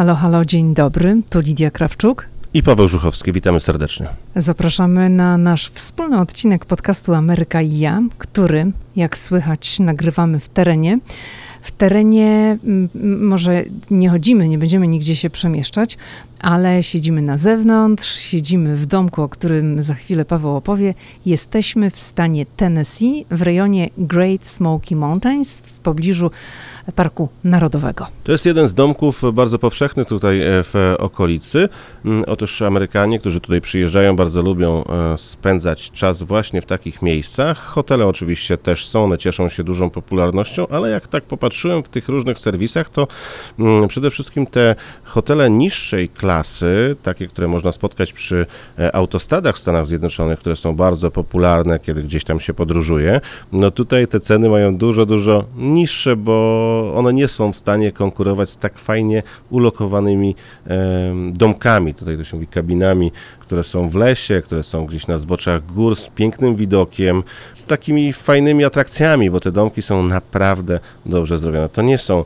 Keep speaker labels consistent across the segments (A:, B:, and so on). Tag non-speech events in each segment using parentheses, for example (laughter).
A: Halo, halo, dzień dobry. Tu Lidia Krawczuk.
B: I Paweł Żuchowski, witamy serdecznie.
A: Zapraszamy na nasz wspólny odcinek podcastu Ameryka i ja, który, jak słychać, nagrywamy w terenie. W terenie może nie chodzimy, nie będziemy nigdzie się przemieszczać, ale siedzimy na zewnątrz, siedzimy w domku, o którym za chwilę Paweł opowie. Jesteśmy w stanie Tennessee, w rejonie Great Smoky Mountains, w pobliżu Parku Narodowego.
B: To jest jeden z domków bardzo powszechnych tutaj e, w okolicy. Mm, otóż Amerykanie, którzy tutaj przyjeżdżają, bardzo lubią e, spędzać czas właśnie w takich miejscach. Hotele oczywiście też są, one cieszą się dużą popularnością, ale jak tak popatrzyłem w tych różnych serwisach, to mm, przede wszystkim te hotele niższej klasy, takie, które można spotkać przy e, autostradach w Stanach Zjednoczonych, które są bardzo popularne, kiedy gdzieś tam się podróżuje, no tutaj te ceny mają dużo, dużo niższe, bo one nie są w stanie konkurować z tak fajnie ulokowanymi domkami, tutaj to się mówi kabinami, które są w lesie, które są gdzieś na zboczach gór z pięknym widokiem, z takimi fajnymi atrakcjami, bo te domki są naprawdę dobrze zrobione. To nie są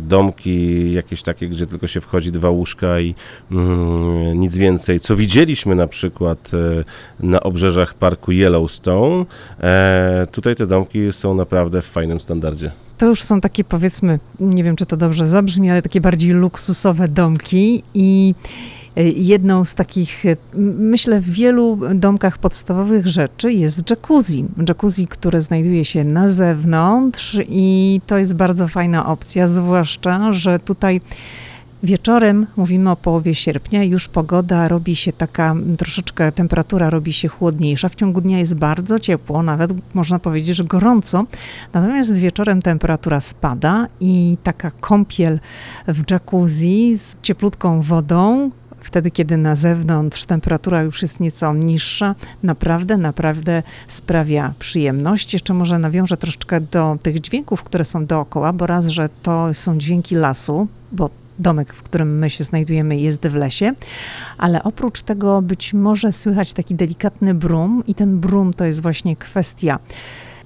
B: domki jakieś takie, gdzie tylko się wchodzi dwa łóżka i mm, nic więcej. Co widzieliśmy na przykład e, na obrzeżach parku Yellowstone, e, tutaj te domki są naprawdę w fajnym standardzie
A: to już są takie powiedzmy, nie wiem czy to dobrze zabrzmi, ale takie bardziej luksusowe domki i e, jedną z takich, e, myślę, w wielu domkach podstawowych rzeczy jest jacuzzi. Jacuzzi, które znajduje się na zewnątrz i to jest bardzo fajna opcja, zwłaszcza, że tutaj Wieczorem, mówimy o połowie sierpnia, już pogoda robi się taka, troszeczkę temperatura robi się chłodniejsza. W ciągu dnia jest bardzo ciepło, nawet można powiedzieć, że gorąco. Natomiast wieczorem temperatura spada i taka kąpiel w jacuzzi z cieplutką wodą, wtedy kiedy na zewnątrz temperatura już jest nieco niższa, naprawdę, naprawdę sprawia przyjemność. Jeszcze może nawiążę troszeczkę do tych dźwięków, które są dookoła, bo raz, że to są dźwięki lasu, bo domek, w którym my się znajdujemy, jest w lesie, ale oprócz tego być może słychać taki delikatny brum i ten brum to jest właśnie kwestia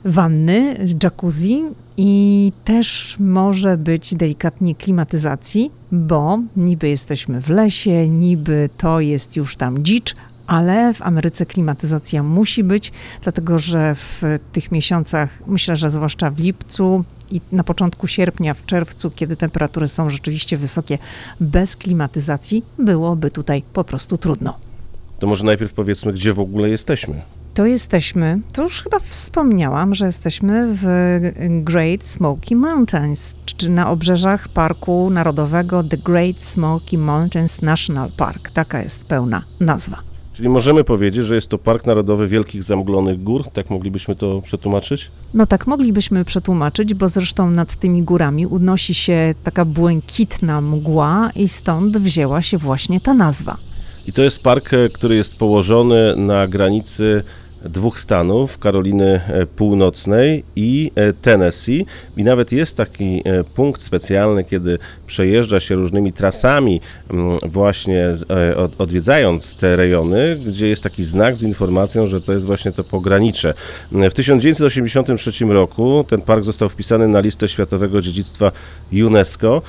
A: wanny, jacuzzi i też może być delikatnie klimatyzacji, bo niby jesteśmy w lesie, niby to jest już tam dzicz, ale w Ameryce klimatyzacja musi być, dlatego że w tych miesiącach, myślę, że zwłaszcza w lipcu i na początku sierpnia, w czerwcu, kiedy temperatury są rzeczywiście wysokie, bez klimatyzacji byłoby tutaj po prostu trudno.
B: To może najpierw powiedzmy, gdzie w ogóle jesteśmy.
A: To jesteśmy, to już chyba wspomniałam, że jesteśmy w Great Smoky Mountains, czy na obrzeżach Parku Narodowego The Great Smoky Mountains National Park. Taka jest pełna nazwa.
B: Czyli możemy powiedzieć, że jest to Park Narodowy Wielkich Zamglonych Gór, tak moglibyśmy to przetłumaczyć?
A: No tak moglibyśmy przetłumaczyć, bo zresztą nad tymi górami unosi się taka błękitna mgła i stąd wzięła się właśnie ta nazwa.
B: I to jest park, e, który jest położony na granicy dwóch stanów, Karoliny e, Północnej i e, Tennessee. I nawet jest taki e, punkt specjalny, kiedy przejeżdża się różnymi trasami, mm, właśnie odwiedzając te rejony, gdzie jest taki znak z informacją, że to jest właśnie to pogranicze. W 1983 roku ten park został wpisany na listę Światowego Dziedzictwa UNESCO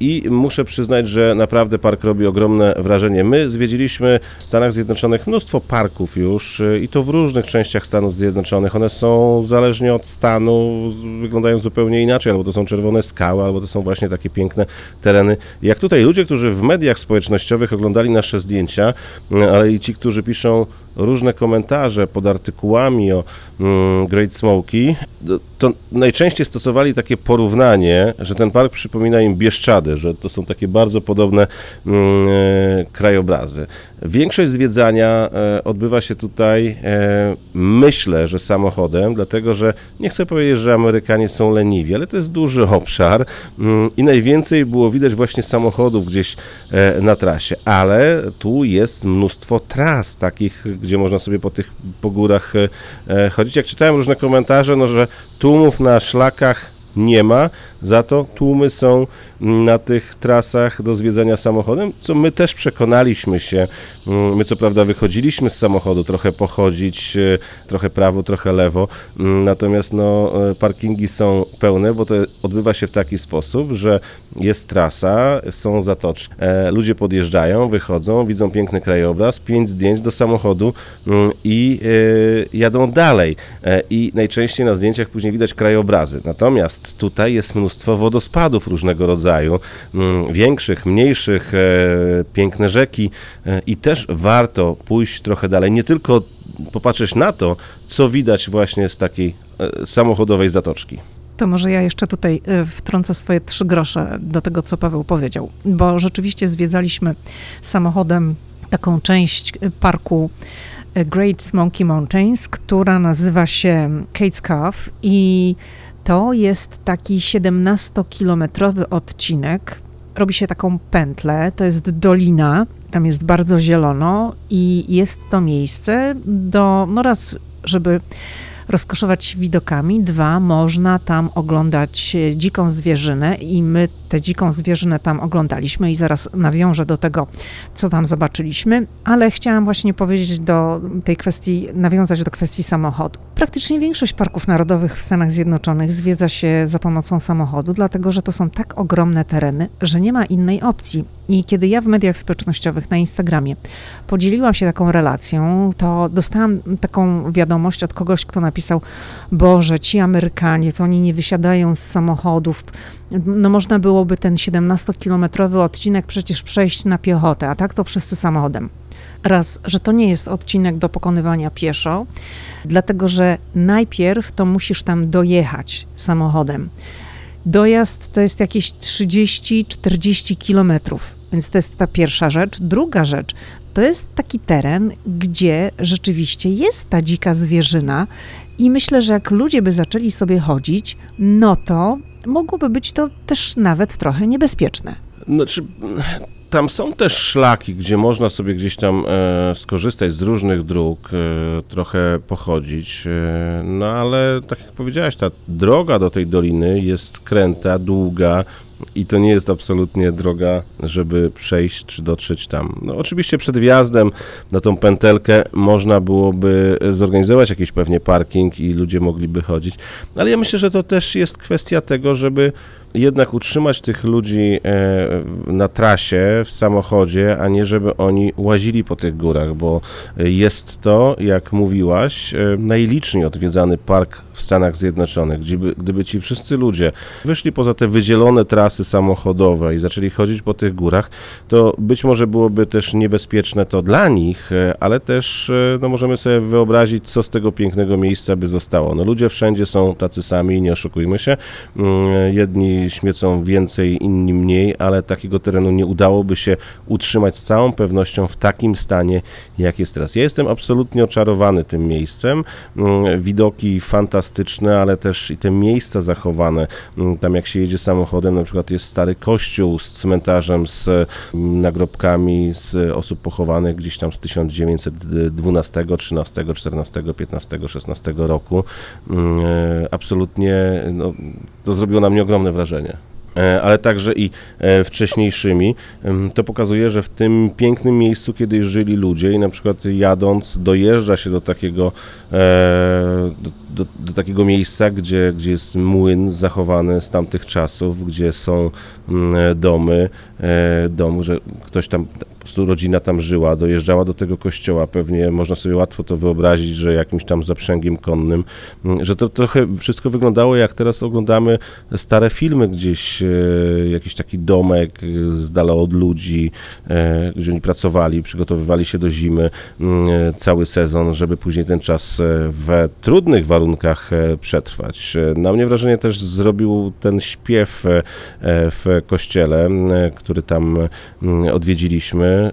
B: i muszę przyznać, że naprawdę park robi ogromne wrażenie. My zwiedziliśmy w Stanach Zjednoczonych mnóstwo parków już i to w różnych częściach Stanów Zjednoczonych. One są zależnie od stanu, wyglądają zupełnie inaczej, albo to są czerwone skały, albo to są właśnie takie piękne tereny. Jak tutaj ludzie, którzy w mediach społecznościowych oglądali nasze zdjęcia, ale i ci, którzy piszą różne komentarze pod artykułami o mm, Great Smoky, to najczęściej stosowali takie porównanie, że ten park przypomina im Bieszczady, że to są takie bardzo podobne mm, e, krajobrazy. Większość zwiedzania e, odbywa się tutaj, e, myślę, że samochodem, dlatego że nie chcę powiedzieć, że Amerykanie są leniwi, ale to jest duży obszar mm, i najwięcej było widać właśnie samochodów gdzieś e, na trasie, ale tu jest mnóstwo tras takich, gdzie można sobie po tych po górach chodzić. Jak czytałem różne komentarze, no że tłumów na szlakach nie ma, za to tłumy są na tych trasach do zwiedzania samochodem, co my też przekonaliśmy się. Mm, my co prawda wychodziliśmy z samochodu trochę pochodzić, e, trochę prawo, trochę lewo, mm, natomiast no, e, parkingi są pełne, bo to odbywa się w taki sposób, że jest trasa, są zatoczki. E, ludzie podjeżdżają, wychodzą, widzą piękny krajobraz, pięć zdjęć do samochodu mm, i jadą dalej. I najczęściej na zdjęciach później widać krajobrazy. Natomiast tutaj jest mnóstwo wodospadów różnego rodzaju, większych, mniejszych, piękne rzeki i też warto pójść trochę dalej, nie tylko popatrzeć na to, co widać właśnie z takiej e, samochodowej zatoczki.
A: To może ja jeszcze tutaj e, wtrącę swoje trzy grosze do tego, co Paweł powiedział, bo rzeczywiście zwiedzaliśmy samochodem taką część e, parku Great Smoky Mountains, która nazywa się Kate's Cove i to jest taki 17-kilometrowy odcinek. Robi się taką pętlę, to jest dolina, tam jest bardzo zielono i jest to miejsce do, no raz, żeby rozkoszować widokami. Dwa, można tam oglądać dziką zwierzynę i my tę dziką zwierzynę tam oglądaliśmy i zaraz nawiążę do tego, co tam zobaczyliśmy, ale chciałam właśnie powiedzieć do tej kwestii, nawiązać do kwestii samochodu. Praktycznie większość parków narodowych w Stanach Zjednoczonych zwiedza się za pomocą samochodu, dlatego że to są tak ogromne tereny, że nie ma innej opcji. I kiedy ja w mediach społecznościowych na Instagramie podzieliłam się taką relacją, to dostałam taką wiadomość od kogoś, kto napisał: Boże, ci Amerykanie, to oni nie wysiadają z samochodów. No można byłoby ten 17-kilometrowy odcinek przecież przejść na piechotę, a tak to wszyscy samochodem. Raz, że to nie jest odcinek do pokonywania pieszo, dlatego że najpierw to musisz tam dojechać samochodem. Dojazd to jest jakieś 30-40 kilometrów, więc to jest ta pierwsza rzecz. Druga rzecz to jest taki teren, gdzie rzeczywiście jest ta dzika zwierzyna, i myślę, że jak ludzie by zaczęli sobie chodzić, no to mogłoby być to też nawet trochę niebezpieczne.
B: Znaczy, tam są też szlaki, gdzie można sobie gdzieś tam e, skorzystać z różnych dróg, e, trochę pochodzić, e, no ale tak jak powiedziałaś, ta droga do tej doliny jest kręta, długa, i to nie jest absolutnie droga, żeby przejść czy dotrzeć tam. No, oczywiście przed wjazdem na tą pętelkę można byłoby zorganizować jakiś pewnie parking i ludzie mogliby chodzić, ale ja myślę, że to też jest kwestia tego, żeby jednak utrzymać tych ludzi e, na trasie, w samochodzie, a nie żeby oni łazili po tych górach, bo jest to, jak mówiłaś, e, najliczniej odwiedzany park w Stanach Zjednoczonych. Gdyby, gdyby ci wszyscy ludzie wyszli poza te wydzielone trasy samochodowe i zaczęli chodzić po tych górach, to być może byłoby też niebezpieczne to dla nich, e, ale też no, możemy sobie wyobrazić, co z tego pięknego miejsca by zostało. No, ludzie wszędzie są tacy sami, nie oszukujmy się. Mm, śmiecą więcej, inni mniej, ale takiego terenu nie udałoby się utrzymać z całą pewnością w takim stanie, jak jest teraz. Ja jestem absolutnie oczarowany tym miejscem. Mm, widoki fantastyczne, ale też i te miejsca zachowane. Mm, tam jak się jedzie samochodem, na przykład jest stary kościół z cmentarzem, z mm, nagrobkami z osób pochowanych gdzieś tam z 1912, 13, 14, 15, 16 roku. Absolutnie no, to zrobiło na mnie ogromne wrażenie e, ale także i e, wcześniejszymi, to pokazuje, że w tym pięknym miejscu kiedyś żyli ludzie i na przykład jadąc dojeżdża się do takiego, e, do, do, do takiego miejsca, gdzie, gdzie jest młyn zachowany z tamtych czasów, gdzie są mm, domy, dom, że ktoś tam prostu rodzina tam żyła, dojeżdżała do tego kościoła, pewnie można sobie łatwo to wyobrazić, że jakimś tam zaprzęgiem konnym, mm, że to trochę wszystko wyglądało jak teraz oglądamy stare filmy gdzieś, e, jakiś taki domek e, z dala od ludzi, e, gdzie oni pracowali, przygotowywali się do zimy mm, cały sezon, żeby później ten czas w trudnych warunkach przetrwać. Na mnie wrażenie też zrobił ten śpiew w kościele, który tam odwiedziliśmy,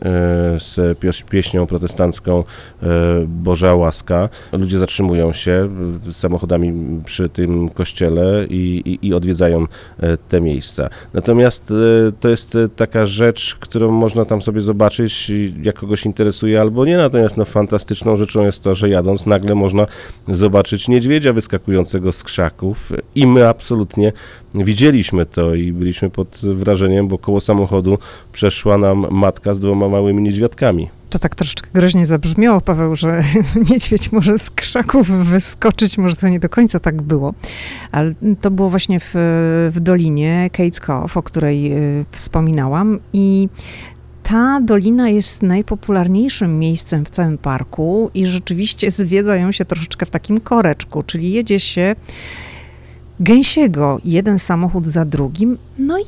B: E, z pieśnią protestancką e, Boża łaska. Ludzie zatrzymują się samochodami przy tym kościele i, i, i odwiedzają e, te miejsca. Natomiast to jest taka rzecz, którą można tam sobie zobaczyć, jak kogoś interesuje albo nie. Natomiast no, fantastyczną rzeczą jest to, że jadąc nagle można zobaczyć nie niedźwiedzia wyskakującego z krzaków i my absolutnie widzieliśmy to i byliśmy pod wrażeniem, bo koło samochodu przeszła nam matka z dwoma małymi niedźwiadkami.
A: To tak troszeczkę groźnie zabrzmiało, Paweł, że (laughs) niedźwiedź może z krzaków wyskoczyć, może to nie do końca tak było, ale to było właśnie w, w dolinie Kate's Cove, o której y, wspominałam i ta dolina jest najpopularniejszym miejscem w całym parku i rzeczywiście zwiedza ją się troszeczkę w takim koreczku, czyli jedzie się gęsiego jeden samochód za drugim, no i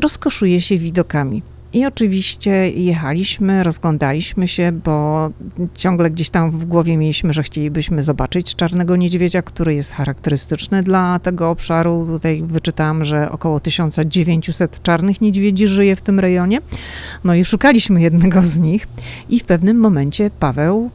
A: rozkoszuje się widokami. I oczywiście jechaliśmy, rozglądaliśmy się, bo ciągle gdzieś tam w głowie mieliśmy, że chcielibyśmy zobaczyć czarnego niedźwiedzia, który jest charakterystyczny dla tego obszaru. Tutaj wyczytałam, że około 1900 czarnych niedźwiedzi żyje w tym rejonie. No i szukaliśmy jednego z nich i w pewnym momencie Paweł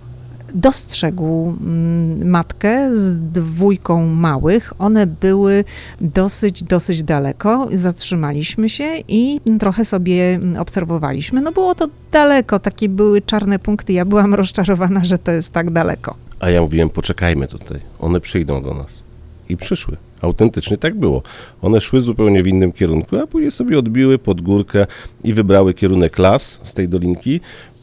A: dostrzegł mm, matkę z dwójką małych. One były dosyć, dosyć daleko. Zatrzymaliśmy się i trochę sobie obserwowaliśmy. No było to daleko, takie były czarne punkty. Ja byłam rozczarowana, że to jest tak daleko.
B: A ja mówiłem, poczekajmy tutaj, one przyjdą do nas. I przyszły. Autentycznie tak było. One szły zupełnie w innym kierunku, a później sobie odbiły pod górkę i wybrały kierunek las z tej dolinki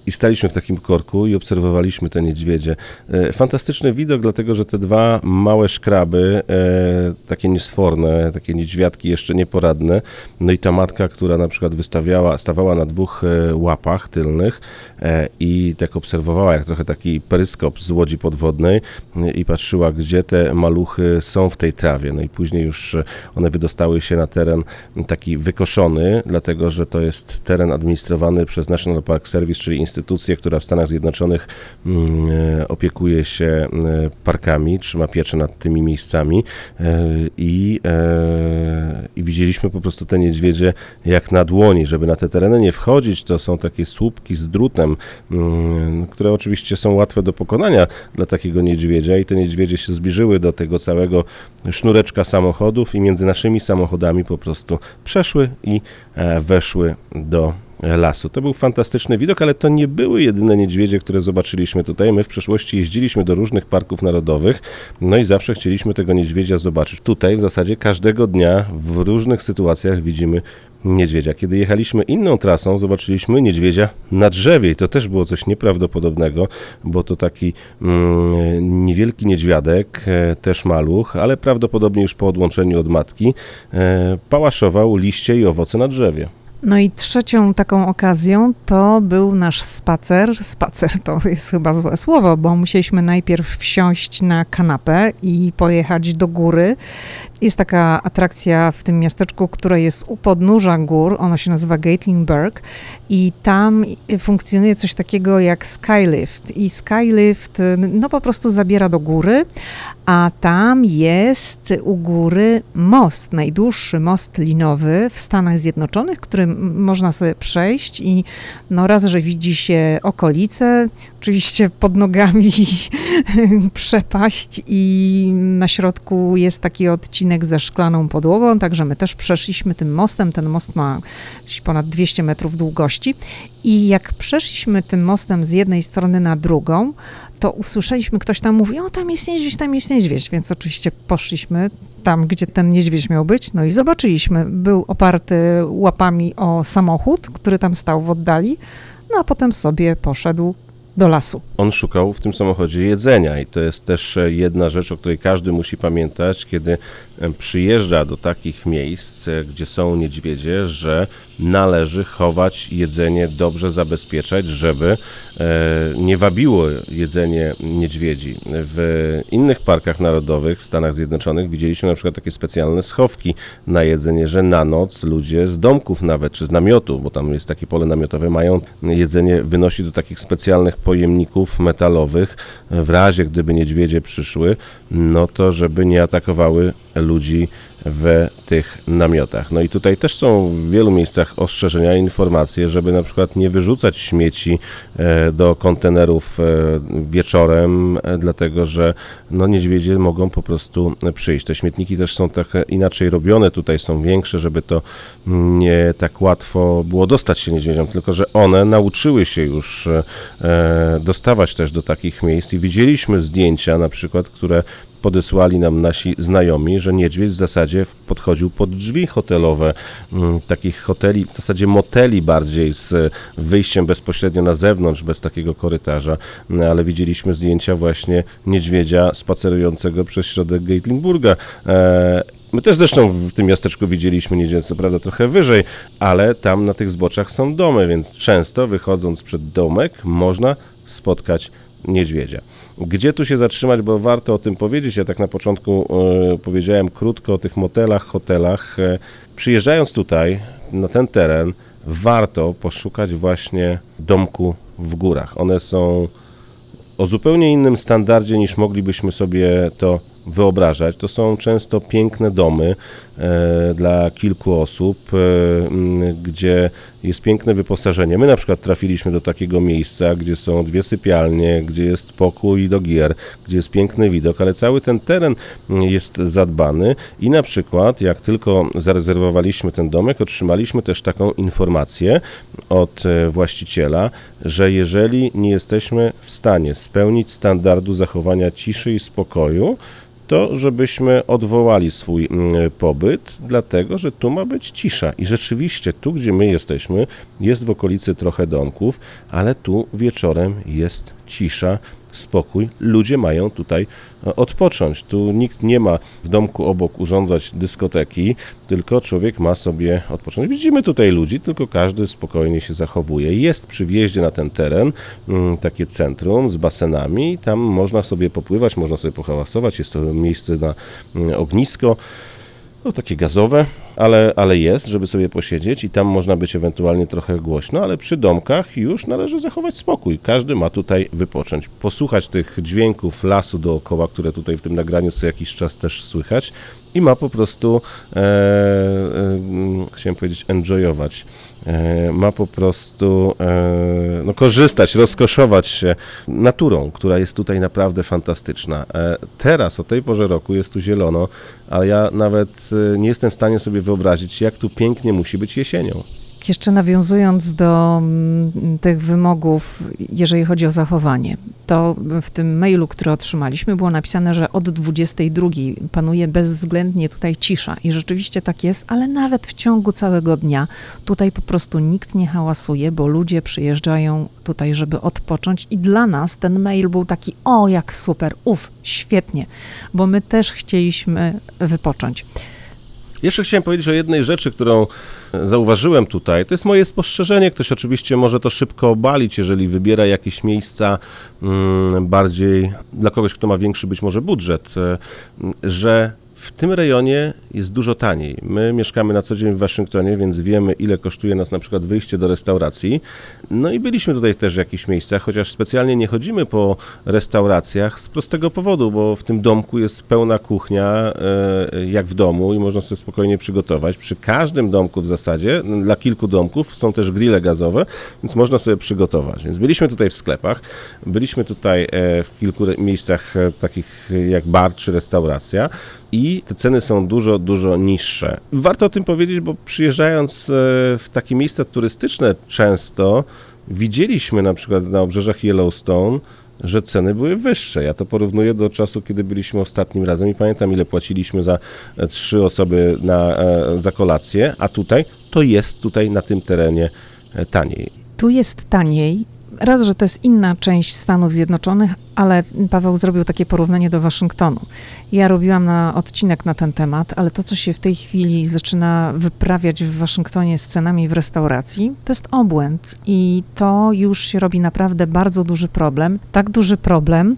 B: i staliśmy w takim korku i obserwowaliśmy te niedźwiedzie. E, fantastyczny widok, dlatego że te dwa małe szkraby, e, takie niesforne, takie niedźwiadki jeszcze nieporadne, no i ta matka, która na przykład wystawiała, stawała na dwóch e, łapach tylnych i tak obserwowała, jak trochę taki peryskop z łodzi podwodnej i patrzyła, gdzie te maluchy są w tej trawie. No i później już one wydostały się na teren taki wykoszony, dlatego że to jest teren administrowany przez National Park Service, czyli instytucję, która w Stanach Zjednoczonych mm, e, opiekuje się e, parkami, trzyma pieczę nad tymi miejscami e, i, i widzieliśmy po prostu te niedźwiedzie jak na dłoni, żeby na te tereny nie wchodzić, to są takie słupki z drutem, mm, które oczywiście są łatwe do pokonania dla takiego niedźwiedzia i te niedźwiedzie się zbliżyły do tego całego sznureczka samochodów i między naszymi samochodami po prostu przeszły i weszły do lasu. To był fantastyczny widok, ale to nie były jedyne niedźwiedzie, które zobaczyliśmy tutaj. My w przeszłości jeździliśmy do różnych parków narodowych, no i zawsze chcieliśmy tego niedźwiedzia zobaczyć. Tutaj w zasadzie każdego dnia w różnych sytuacjach widzimy niedźwiedzia. Kiedy jechaliśmy inną trasą, zobaczyliśmy niedźwiedzia na drzewie i to też było coś nieprawdopodobnego, bo to taki mm, niewielki niedźwiadek, e, też maluch, ale prawdopodobnie już po odłączeniu od matki, e, pałaszował liście i owoce na drzewie.
A: No i trzecią taką okazją to był nasz spacer. Spacer to jest chyba złe słowo, bo musieliśmy najpierw wsiąść na kanapę i pojechać do góry. Jest taka atrakcja w tym miasteczku, która jest u podnóża gór, ono się nazywa Gatlingberg i tam funkcjonuje coś takiego jak skylift. I skylift no po prostu zabiera do góry, a tam jest u góry most, najdłuższy most linowy w Stanach Zjednoczonych, którym można sobie przejść i no raz, że widzi się okolice, oczywiście pod nogami (laughs) przepaść i na środku jest taki odcinek ze szklaną podłogą, także my też przeszliśmy tym mostem, ten most ma ponad 200 metrów długości. I jak przeszliśmy tym mostem z jednej strony na drugą, to usłyszeliśmy, ktoś tam mówi, o tam jest niedźwiedź, tam jest niedźwiedź, więc oczywiście poszliśmy tam, gdzie ten niedźwiedź miał być, no i zobaczyliśmy, był oparty łapami o samochód, który tam stał w oddali, no a potem sobie poszedł do lasu.
B: On szukał w tym samochodzie jedzenia i to jest też jedna rzecz, o której każdy musi pamiętać, kiedy przyjeżdża do takich miejsc, e, gdzie są niedźwiedzie, że należy chować jedzenie, dobrze zabezpieczać, żeby e, nie wabiło jedzenie niedźwiedzi. W innych parkach narodowych w Stanach Zjednoczonych widzieliśmy na przykład takie specjalne schowki na jedzenie, że na noc ludzie z domków nawet, czy z namiotu, bo tam jest takie pole namiotowe, mają jedzenie wynosić do takich specjalnych pojemników metalowych, w razie gdyby niedźwiedzie przyszły, no to żeby nie atakowały ludzi w tych namiotach. No i tutaj też są w wielu miejscach ostrzeżenia, informacje, żeby na przykład nie wyrzucać śmieci e, do kontenerów e, wieczorem, e, dlatego że no niedźwiedzie mogą po prostu przyjść. Te śmietniki też są tak inaczej robione, tutaj są większe, żeby to nie tak łatwo było dostać się niedźwiedziom, tylko że one nauczyły się już dostawać też do takich miejsc i widzieliśmy zdjęcia na przykład, które podesłali nam nasi znajomi, że niedźwiedź w zasadzie podchodził pod drzwi hotelowe, mm, takich hoteli, w zasadzie moteli bardziej z wyjściem bezpośrednio na zewnątrz, bez takiego korytarza, no, ale widzieliśmy zdjęcia właśnie niedźwiedzia spacerującego przez środek Gatlinburga. E, my też zresztą w tym miasteczku widzieliśmy niedźwiedź, co prawda trochę wyżej, ale tam na tych zboczach są domy, więc często wychodząc przed domek można spotkać niedźwiedzia. Gdzie tu się zatrzymać, bo warto o tym powiedzieć. Ja tak na początku e, powiedziałem krótko o tych motelach, hotelach. E, przyjeżdżając tutaj, na ten teren, warto poszukać właśnie domku w górach. One są o zupełnie innym standardzie niż moglibyśmy sobie to wyobrażać. To są często piękne domy dla kilku osób, e, gdzie jest piękne wyposażenie. My na przykład trafiliśmy do takiego miejsca, gdzie są dwie sypialnie, gdzie jest pokój do gier, gdzie jest piękny widok, ale cały ten teren jest zadbany i na przykład jak tylko zarezerwowaliśmy ten domek, otrzymaliśmy też taką informację od e, właściciela, że jeżeli nie jesteśmy w stanie spełnić standardu zachowania ciszy i spokoju, to żebyśmy odwołali swój mm, pobyt, dlatego że tu ma być cisza. I rzeczywiście, tu gdzie my jesteśmy, jest w okolicy trochę domków, ale tu wieczorem jest cisza, spokój. Ludzie mają tutaj e, odpocząć. Tu nikt nie ma w domku obok urządzać dyskoteki, tylko człowiek ma sobie odpocząć. Widzimy tutaj ludzi, tylko każdy spokojnie się zachowuje. Jest przy wjeździe na ten teren mm, takie centrum z basenami, tam można sobie popływać, można sobie pohałasować, jest to miejsce na mm, ognisko no, takie gazowe, ale, ale jest, żeby sobie posiedzieć i tam można być ewentualnie trochę głośno, ale przy domkach już należy zachować spokój. Każdy ma tutaj wypocząć, posłuchać tych dźwięków lasu dookoła, które tutaj w tym nagraniu co jakiś czas też słychać i ma po prostu, e, e, chciałem powiedzieć, enjoyować ma po prostu e, no, korzystać, rozkoszować się naturą, która jest tutaj naprawdę fantastyczna. E, teraz, o tej porze roku jest tu zielono, a ja nawet nie jestem w stanie sobie wyobrazić, jak tu pięknie musi być jesienią.
A: Jeszcze nawiązując do mm, tych wymogów, jeżeli chodzi o zachowanie, to w tym mailu, który otrzymaliśmy, było napisane, że od 22 panuje bezwzględnie tutaj cisza. I rzeczywiście tak jest, ale nawet w ciągu całego dnia tutaj po prostu nikt nie hałasuje, bo ludzie przyjeżdżają tutaj, żeby odpocząć. I dla nas ten mail był taki: o, jak super, uf, świetnie, bo my też chcieliśmy wypocząć.
B: Jeszcze chciałem powiedzieć o jednej rzeczy, którą zauważyłem tutaj. To jest moje spostrzeżenie. Ktoś oczywiście może to szybko obalić, jeżeli wybiera jakieś miejsca mm, bardziej dla kogoś, kto ma większy być może budżet, e, że w tym rejonie jest dużo taniej. My mieszkamy na co dzień w Waszyngtonie, więc wiemy, ile kosztuje nas na przykład wyjście do restauracji. No i byliśmy tutaj też w jakichś miejscach, chociaż specjalnie nie chodzimy po restauracjach z prostego powodu, bo w tym domku jest pełna kuchnia, e, jak w domu i można sobie spokojnie przygotować. Przy każdym domku w zasadzie, dla kilku domków są też grille gazowe, więc można sobie przygotować. Więc byliśmy tutaj w sklepach, byliśmy tutaj e, w kilku miejscach e, takich jak bar czy restauracja i te ceny są dużo, dużo niższe. Warto o tym powiedzieć, bo przyjeżdżając e, w takie miejsca turystyczne często widzieliśmy na przykład na obrzeżach Yellowstone, że ceny były wyższe. Ja to porównuję do czasu, kiedy byliśmy ostatnim razem i pamiętam, ile płaciliśmy za e, trzy osoby na, e, za kolację, a tutaj to jest tutaj na tym terenie taniej.
A: Tu jest taniej, raz, że to jest inna część Stanów Zjednoczonych, ale Paweł zrobił takie porównanie do Waszyngtonu. Ja robiłam na odcinek na ten temat, ale to, co się w tej chwili zaczyna wyprawiać w Waszyngtonie z cenami w restauracji, to jest obłęd i to już się robi naprawdę bardzo duży problem. Tak duży problem,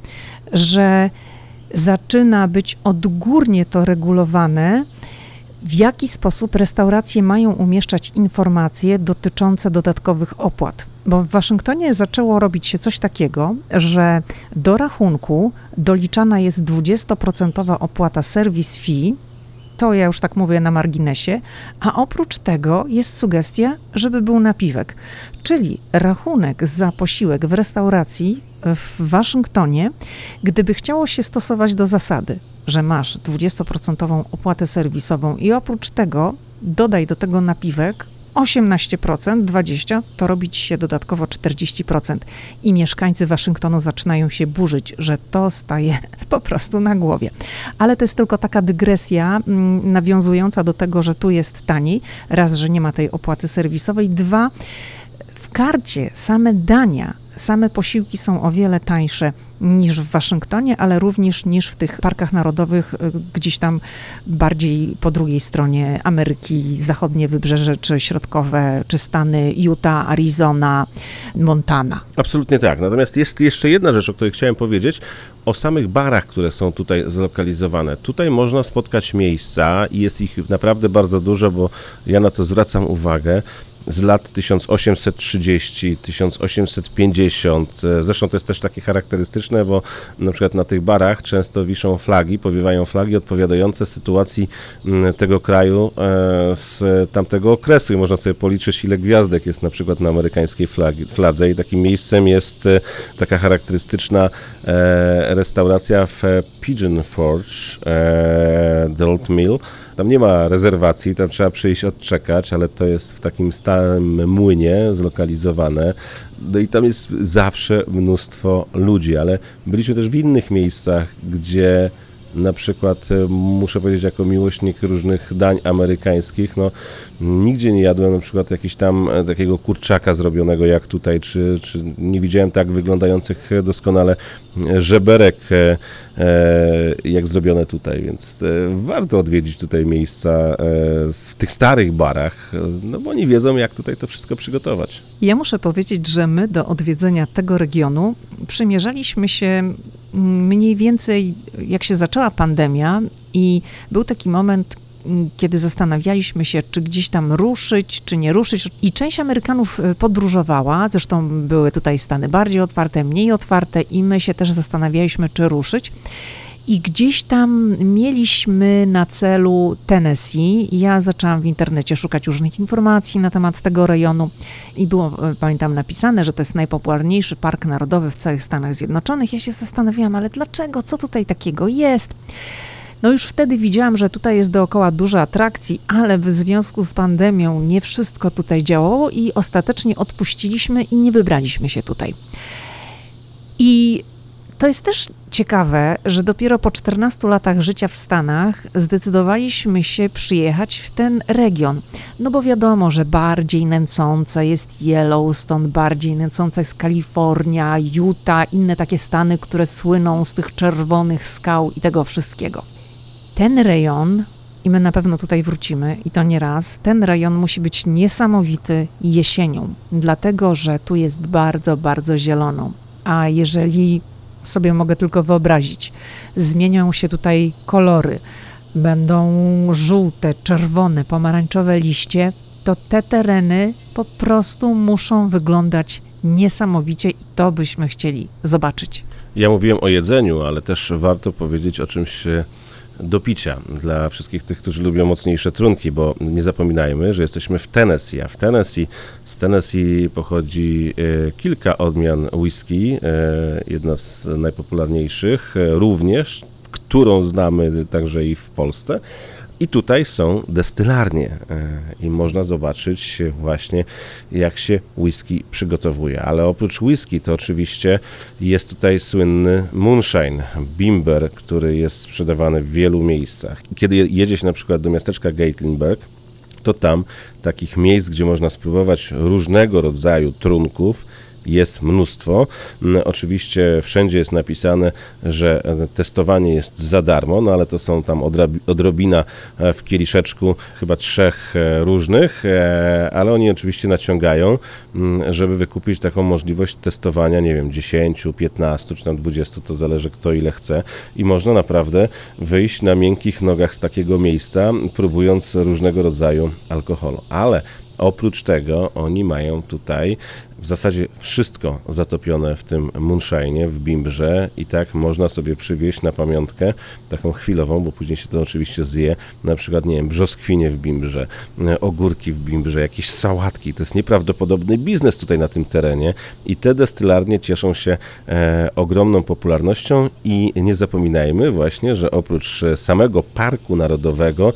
A: że zaczyna być odgórnie to regulowane, w jaki sposób restauracje mają umieszczać informacje dotyczące dodatkowych opłat. Bo w Waszyngtonie zaczęło robić się coś takiego, że do rachunku doliczana jest 20% opłata service fee, to ja już tak mówię na marginesie, a oprócz tego jest sugestia, żeby był napiwek. Czyli rachunek za posiłek w restauracji w Waszyngtonie, gdyby chciało się stosować do zasady, że masz 20% opłatę serwisową i oprócz tego dodaj do tego napiwek, 18%, 20% to robić się dodatkowo 40%. I mieszkańcy Waszyngtonu zaczynają się burzyć, że to staje (laughs) po prostu na głowie. Ale to jest tylko taka dygresja mm, nawiązująca do tego, że tu jest taniej. Raz, że nie ma tej opłaty serwisowej. Dwa, w karcie same dania, same posiłki są o wiele tańsze niż w Waszyngtonie, ale również niż w tych parkach narodowych, y, gdzieś tam bardziej po drugiej stronie Ameryki, zachodnie wybrzeże, czy środkowe, czy Stany, Utah, Arizona, Montana.
B: Absolutnie tak. Natomiast jest jeszcze jedna rzecz, o której chciałem powiedzieć, o samych barach, które są tutaj zlokalizowane. Tutaj można spotkać miejsca i jest ich naprawdę bardzo dużo, bo ja na to zwracam uwagę z lat 1830, 1850. E, zresztą to jest też takie charakterystyczne, bo na przykład na tych barach często wiszą flagi, powiewają flagi odpowiadające sytuacji mm, tego kraju e, z tamtego okresu. I można sobie policzyć, ile gwiazdek jest na przykład na amerykańskiej flagi, fladze. I takim miejscem jest e, taka charakterystyczna restauracja w Pigeon Forge, The Old Mill, tam nie ma rezerwacji, tam trzeba przyjść odczekać, ale to jest w takim stałym młynie zlokalizowane. No i tam jest zawsze mnóstwo ludzi, ale byliśmy też w innych miejscach, gdzie na przykład e, muszę powiedzieć jako miłośnik różnych dań amerykańskich, no nigdzie nie jadłem na przykład jakiś tam e, takiego kurczaka zrobionego jak tutaj, czy, czy nie widziałem tak wyglądających doskonale żeberek e, jak zrobione tutaj, więc warto odwiedzić tutaj miejsca w tych starych barach, no bo oni wiedzą jak tutaj to wszystko przygotować.
A: Ja muszę powiedzieć, że my do odwiedzenia tego regionu przymierzaliśmy się mniej więcej jak się zaczęła pandemia i był taki moment, kiedy zastanawialiśmy się, czy gdzieś tam ruszyć, czy nie ruszyć. I część Amerykanów e, podróżowała, zresztą były tutaj Stany bardziej otwarte, mniej otwarte, i my się też zastanawialiśmy, czy ruszyć. I gdzieś tam mieliśmy na celu Tennessee. Ja zaczęłam w internecie szukać różnych informacji na temat tego rejonu i było, e, pamiętam, napisane, że to jest najpopularniejszy park narodowy w całych Stanach Zjednoczonych. Ja się zastanawiałam, ale dlaczego? Co tutaj takiego jest? No już wtedy widziałam, że tutaj jest dookoła dużo atrakcji, ale w związku z pandemią nie wszystko tutaj działało i ostatecznie odpuściliśmy i nie wybraliśmy się tutaj. I to jest też ciekawe, że dopiero po 14 latach życia w Stanach zdecydowaliśmy się przyjechać w ten region. No bo wiadomo, że bardziej nęcąca jest Yellowstone, bardziej nęcąca jest Kalifornia, Utah, inne takie stany, które słyną z tych czerwonych skał i tego wszystkiego. Ten rejon, i my na pewno tutaj wrócimy, i to nie raz, ten rejon musi być niesamowity jesienią, dlatego że tu jest bardzo, bardzo zielono. A jeżeli sobie mogę tylko wyobrazić. Zmienią się tutaj kolory, będą żółte, czerwone, pomarańczowe liście, to te tereny po prostu muszą wyglądać niesamowicie i to byśmy chcieli zobaczyć.
B: Ja mówiłem o jedzeniu, ale też warto powiedzieć o czymś do picia dla wszystkich tych, którzy lubią mocniejsze trunki, bo nie zapominajmy, że jesteśmy w Tennessee, a w Tennessee z Tennessee pochodzi e, kilka odmian whisky, e, jedna z najpopularniejszych, e, również, którą znamy także i w Polsce, i tutaj są destylarnie e, i można zobaczyć właśnie, jak się whisky przygotowuje. Ale oprócz whisky to oczywiście jest tutaj słynny moonshine, bimber, który jest sprzedawany w wielu miejscach. Kiedy jedzie się na przykład do miasteczka Gatlinburg, to tam takich miejsc, gdzie można spróbować różnego rodzaju trunków, jest mnóstwo. Mm, oczywiście wszędzie jest napisane, że testowanie jest za darmo, no ale to są tam odrobina e, w kieliszeczku chyba trzech e, różnych, e, ale oni oczywiście naciągają, mm, żeby wykupić taką możliwość testowania, nie wiem, 10, 15 czy tam 20, to zależy kto ile chce i można naprawdę wyjść na miękkich nogach z takiego miejsca, próbując różnego rodzaju alkoholu. Ale Oprócz tego oni mają tutaj w zasadzie wszystko zatopione w tym moonshine, w bimbrze i tak można sobie przywieźć na pamiątkę taką chwilową, bo później się to oczywiście zje, na przykład, nie wiem, brzoskwinie w bimbrze, e, ogórki w bimbrze, jakieś sałatki. To jest nieprawdopodobny biznes tutaj na tym terenie. I te destylarnie cieszą się e, ogromną popularnością. I nie zapominajmy właśnie, że oprócz samego Parku Narodowego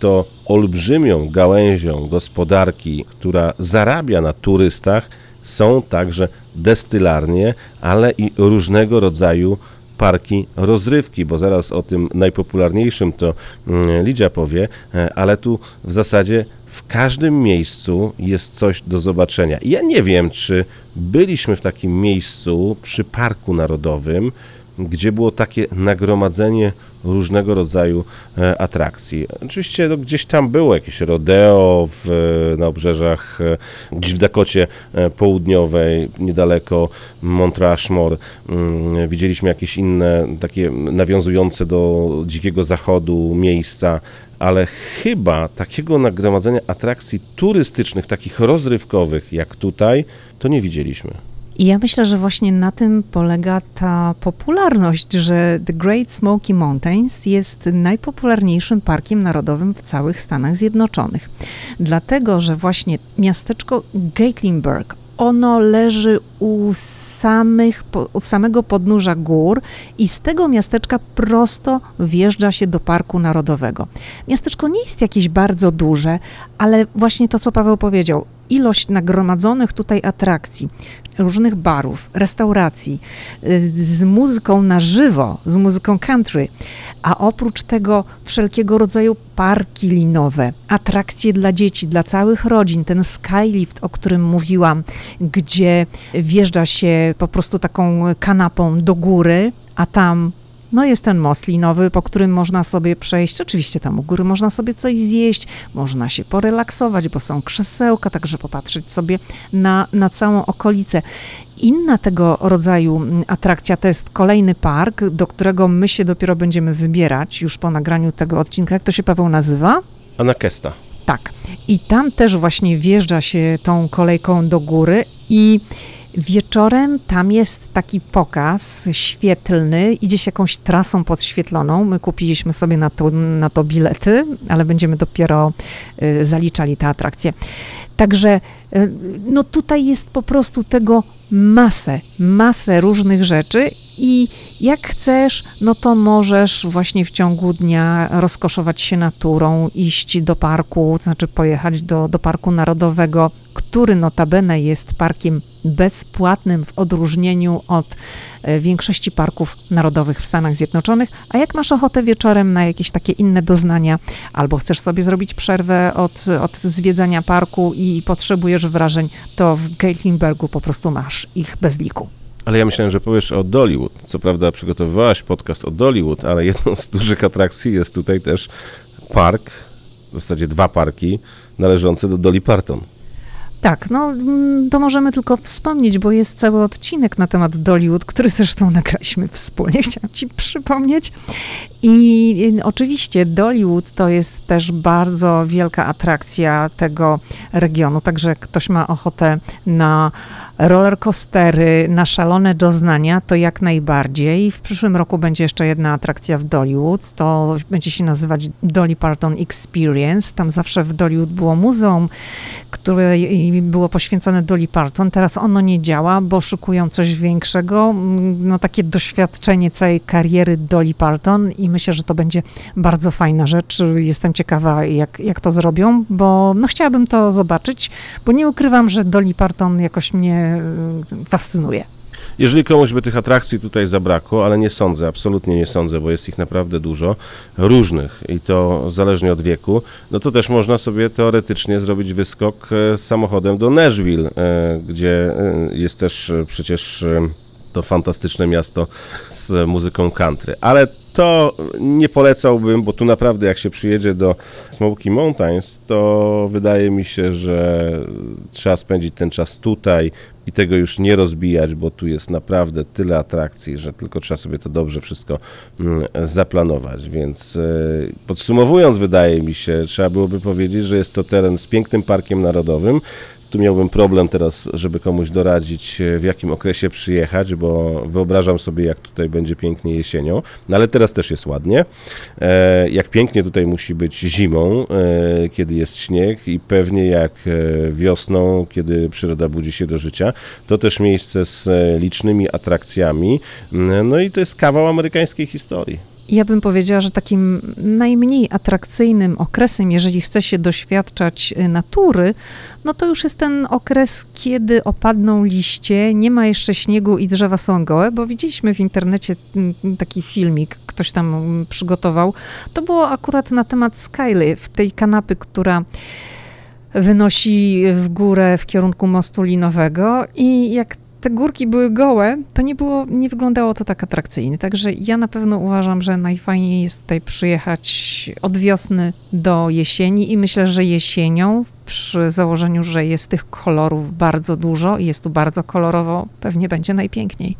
B: to olbrzymią gałęzią gospodarki, która zarabia na turystach, są także destylarnie, ale i różnego rodzaju parki rozrywki, bo zaraz o tym najpopularniejszym to mm, Lidia powie, e, ale tu w zasadzie w każdym miejscu jest coś do zobaczenia. ja nie wiem, czy byliśmy w takim miejscu przy Parku Narodowym, gdzie było takie nagromadzenie różnego rodzaju e, atrakcji. Oczywiście no, gdzieś tam było jakieś rodeo w, na obrzeżach, e, gdzieś w Dakocie e, Południowej, niedaleko Mont Rushmore. Mm, widzieliśmy jakieś inne takie nawiązujące do dzikiego zachodu miejsca, ale chyba takiego nagromadzenia atrakcji turystycznych, takich rozrywkowych jak tutaj, to nie widzieliśmy.
A: I ja myślę, że właśnie na tym polega ta popularność, że The Great Smoky Mountains jest najpopularniejszym parkiem narodowym w całych Stanach Zjednoczonych. Dlatego, że właśnie miasteczko Gatlinburg, ono leży u, samych, u samego podnóża gór i z tego miasteczka prosto wjeżdża się do Parku Narodowego. Miasteczko nie jest jakieś bardzo duże, ale właśnie to, co Paweł powiedział, ilość nagromadzonych tutaj atrakcji, różnych barów, restauracji, y, z muzyką na żywo, z muzyką country, a oprócz tego wszelkiego rodzaju parki linowe, atrakcje dla dzieci, dla całych rodzin, ten skylift, o którym mówiłam, gdzie wjeżdża się po prostu taką kanapą do góry, a tam no jest ten most linowy, po którym można sobie przejść. Oczywiście tam u góry można sobie coś zjeść, można się porelaksować, bo są krzesełka, także popatrzeć sobie na, na całą okolicę. Inna tego rodzaju mm, atrakcja to jest kolejny park, do którego my się dopiero będziemy wybierać już po nagraniu tego odcinka. Jak to się Paweł nazywa?
B: Anakesta.
A: Tak. I tam też właśnie wjeżdża się tą kolejką do góry i Wieczorem tam jest taki pokaz świetlny, idzie się jakąś trasą podświetloną. My kupiliśmy sobie na to, na to bilety, ale będziemy dopiero y, zaliczali te atrakcje. Także no tutaj jest po prostu tego masę, masę różnych rzeczy i jak chcesz, no to możesz właśnie w ciągu dnia rozkoszować się naturą, iść do parku, to znaczy pojechać do, do Parku Narodowego, który notabene jest parkiem bezpłatnym w odróżnieniu od e, większości parków narodowych w Stanach Zjednoczonych. A jak masz ochotę wieczorem na jakieś takie inne doznania, albo chcesz sobie zrobić przerwę od, od zwiedzania parku i potrzebujesz wrażeń, to w Gatlinburgu po prostu masz ich bez liku.
B: Ale ja myślałem, że powiesz o Dollywood. Co prawda przygotowywałaś podcast o Dollywood, ale jedną z dużych atrakcji jest tutaj też park, w zasadzie dwa parki należące do Dolly Parton.
A: Tak, no mm, to możemy tylko wspomnieć, bo jest cały odcinek na temat Dollywood, który zresztą (laughs) nagraliśmy wspólnie, chciałam ci przypomnieć. I oczywiście Dollywood to jest też bardzo wielka atrakcja tego regionu, także ktoś ma ochotę na rollercoastery, na szalone doznania, to jak najbardziej. W przyszłym roku będzie jeszcze jedna atrakcja w Dollywood, to będzie się nazywać Dolly Parton Experience. Tam zawsze w Dollywood było muzeum, które było poświęcone Dolly Parton. Teraz ono nie działa, bo szukują coś większego, no takie doświadczenie całej kariery Dolly Parton i myślę, że to będzie bardzo fajna rzecz. Jestem ciekawa, jak, jak to zrobią, bo no chciałabym to zobaczyć, bo nie ukrywam, że Dolly Parton jakoś mnie fascynuje.
B: Jeżeli komuś by tych atrakcji tutaj zabrakło, ale nie sądzę, absolutnie nie sądzę, bo jest ich naprawdę dużo, różnych i to zależnie od wieku, no to też można sobie teoretycznie zrobić wyskok e, samochodem do Nashville, e, gdzie e, jest też przecież to fantastyczne miasto z muzyką country. Ale to nie polecałbym, bo tu naprawdę jak się przyjedzie do Smoky Mountains, to wydaje mi się, że trzeba spędzić ten czas tutaj i tego już nie rozbijać, bo tu jest naprawdę tyle atrakcji, że tylko trzeba sobie to dobrze wszystko mm, zaplanować. Więc e, podsumowując, wydaje mi się, trzeba byłoby powiedzieć, że jest to teren z pięknym parkiem narodowym, tu miałbym problem teraz, żeby komuś doradzić, e, w jakim okresie przyjechać, bo wyobrażam sobie, jak tutaj będzie pięknie jesienią, no ale teraz też jest ładnie. E, jak pięknie tutaj musi być zimą, e, kiedy jest śnieg i pewnie jak wiosną, kiedy przyroda budzi się do życia. To też miejsce z licznymi atrakcjami, no i to jest kawał amerykańskiej historii.
A: Ja bym powiedziała, że takim najmniej atrakcyjnym okresem, jeżeli chce się doświadczać y, natury, no to już jest ten okres, kiedy opadną liście, nie ma jeszcze śniegu i drzewa są gołe, bo widzieliśmy w internecie mm, taki filmik, ktoś tam mm, przygotował. To było akurat na temat Skyly, w tej kanapy, która wynosi w górę w kierunku mostu linowego i jak te górki były gołe, to nie było, nie wyglądało to tak atrakcyjnie. Także ja na pewno uważam, że najfajniej jest tutaj przyjechać od wiosny do jesieni i myślę, że jesienią przy założeniu, że jest tych kolorów bardzo dużo i jest tu bardzo kolorowo, pewnie będzie najpiękniej.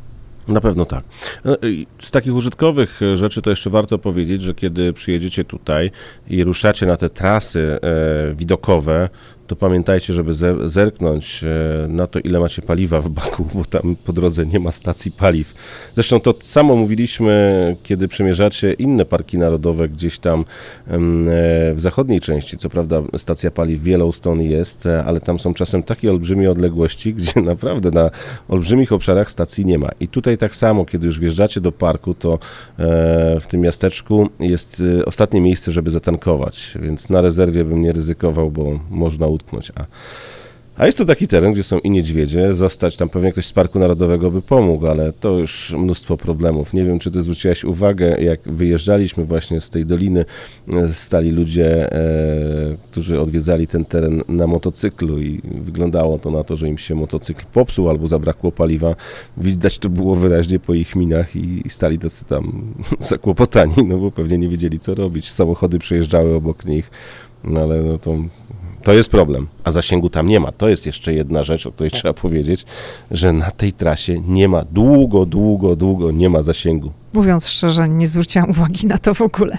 B: Na pewno tak. E, z takich użytkowych rzeczy to jeszcze warto powiedzieć, że kiedy przyjedziecie tutaj i ruszacie na te trasy e, widokowe, to pamiętajcie, żeby zerknąć e, na to, ile macie paliwa w baku, bo tam po drodze nie ma stacji paliw. Zresztą to samo mówiliśmy, kiedy przemierzacie inne parki narodowe gdzieś tam e, w zachodniej części. Co prawda stacja paliw w Yellowstone jest, e, ale tam są czasem takie olbrzymie odległości, (laughs) gdzie naprawdę na olbrzymich obszarach stacji nie ma. I tutaj tak samo, kiedy już wjeżdżacie do parku, to w tym miasteczku jest ostatnie miejsce, żeby zatankować, więc na rezerwie bym nie ryzykował, bo można utknąć. A, a jest to taki teren, gdzie są i niedźwiedzie, zostać tam pewnie ktoś z Parku Narodowego by pomógł, ale to już mnóstwo problemów. Nie wiem, czy ty zwróciłaś uwagę, jak wyjeżdżaliśmy właśnie z tej doliny, stali ludzie, e, którzy odwiedzali ten teren na motocyklu i wyglądało to na to, że im się motocykl popsuł albo zabrakło paliwa. Widać to było wyraźnie po ich minach i, i stali tacy tam (laughs) zakłopotani, no bo pewnie nie wiedzieli, co robić. Samochody przejeżdżały obok nich, no ale no to to jest problem, a zasięgu tam nie ma. To jest jeszcze jedna rzecz, o której trzeba powiedzieć, że na tej trasie nie ma, długo, długo, długo nie ma zasięgu.
A: Mówiąc szczerze, nie zwróciłam uwagi na to w ogóle.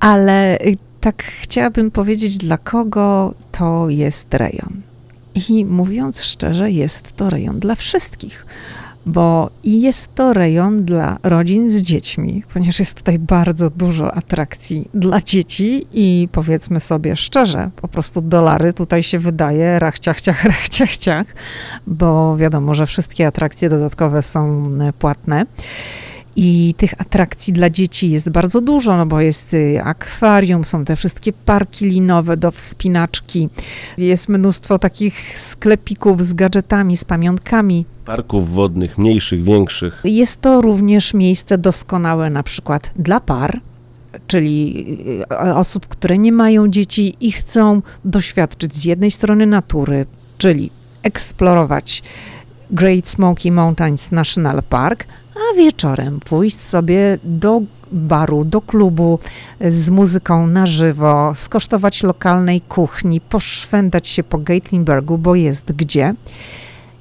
A: Ale y, tak chciałabym powiedzieć, dla kogo to jest rejon. I mówiąc szczerze, jest to rejon dla wszystkich bo jest to rejon dla rodzin z dziećmi, ponieważ jest tutaj bardzo dużo atrakcji dla dzieci i powiedzmy sobie szczerze, po prostu dolary tutaj się wydaje rachciach, ciach, rachciach, ciach, bo wiadomo, że wszystkie atrakcje dodatkowe są e, płatne. I tych atrakcji dla dzieci jest bardzo dużo, no bo jest y, akwarium, są te wszystkie parki linowe do wspinaczki, jest mnóstwo takich sklepików z gadżetami, z pamiątkami.
B: Parków wodnych, mniejszych, większych.
A: Jest to również miejsce doskonałe na przykład dla par, czyli y, osób, które nie mają dzieci i chcą doświadczyć z jednej strony natury, czyli eksplorować Great Smoky Mountains National Park, a wieczorem pójść sobie do baru, do klubu z muzyką na żywo, skosztować lokalnej kuchni, poszwędać się po Gatlinburgu, bo jest gdzie,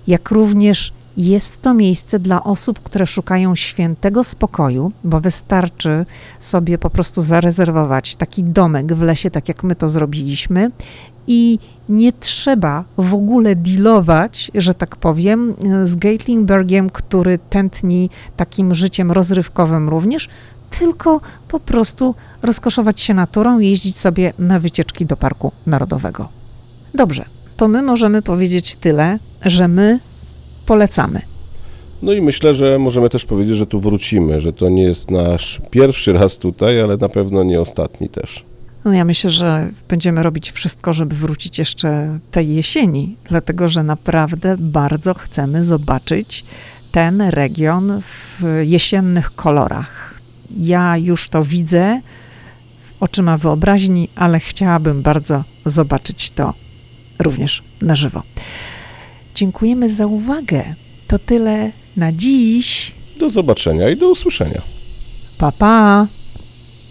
A: jak również jest to miejsce dla osób, które szukają świętego spokoju, bo wystarczy sobie po prostu zarezerwować taki domek w lesie, tak jak my to zrobiliśmy, i nie trzeba w ogóle dealować, że tak powiem, z Gatlingbergiem, który tętni takim życiem rozrywkowym również, tylko po prostu rozkoszować się naturą i jeździć sobie na wycieczki do Parku Narodowego. Dobrze, to my możemy powiedzieć tyle, że my polecamy.
B: No i myślę, że możemy też powiedzieć, że tu wrócimy, że to nie jest nasz pierwszy raz tutaj, ale na pewno nie ostatni też.
A: No ja myślę, że będziemy robić wszystko, żeby wrócić jeszcze tej jesieni, dlatego że naprawdę bardzo chcemy zobaczyć ten region w jesiennych kolorach. Ja już to widzę oczyma wyobraźni, ale chciałabym bardzo zobaczyć to również na żywo. Dziękujemy za uwagę. To tyle na dziś.
B: Do zobaczenia i do usłyszenia.
A: Pa, pa.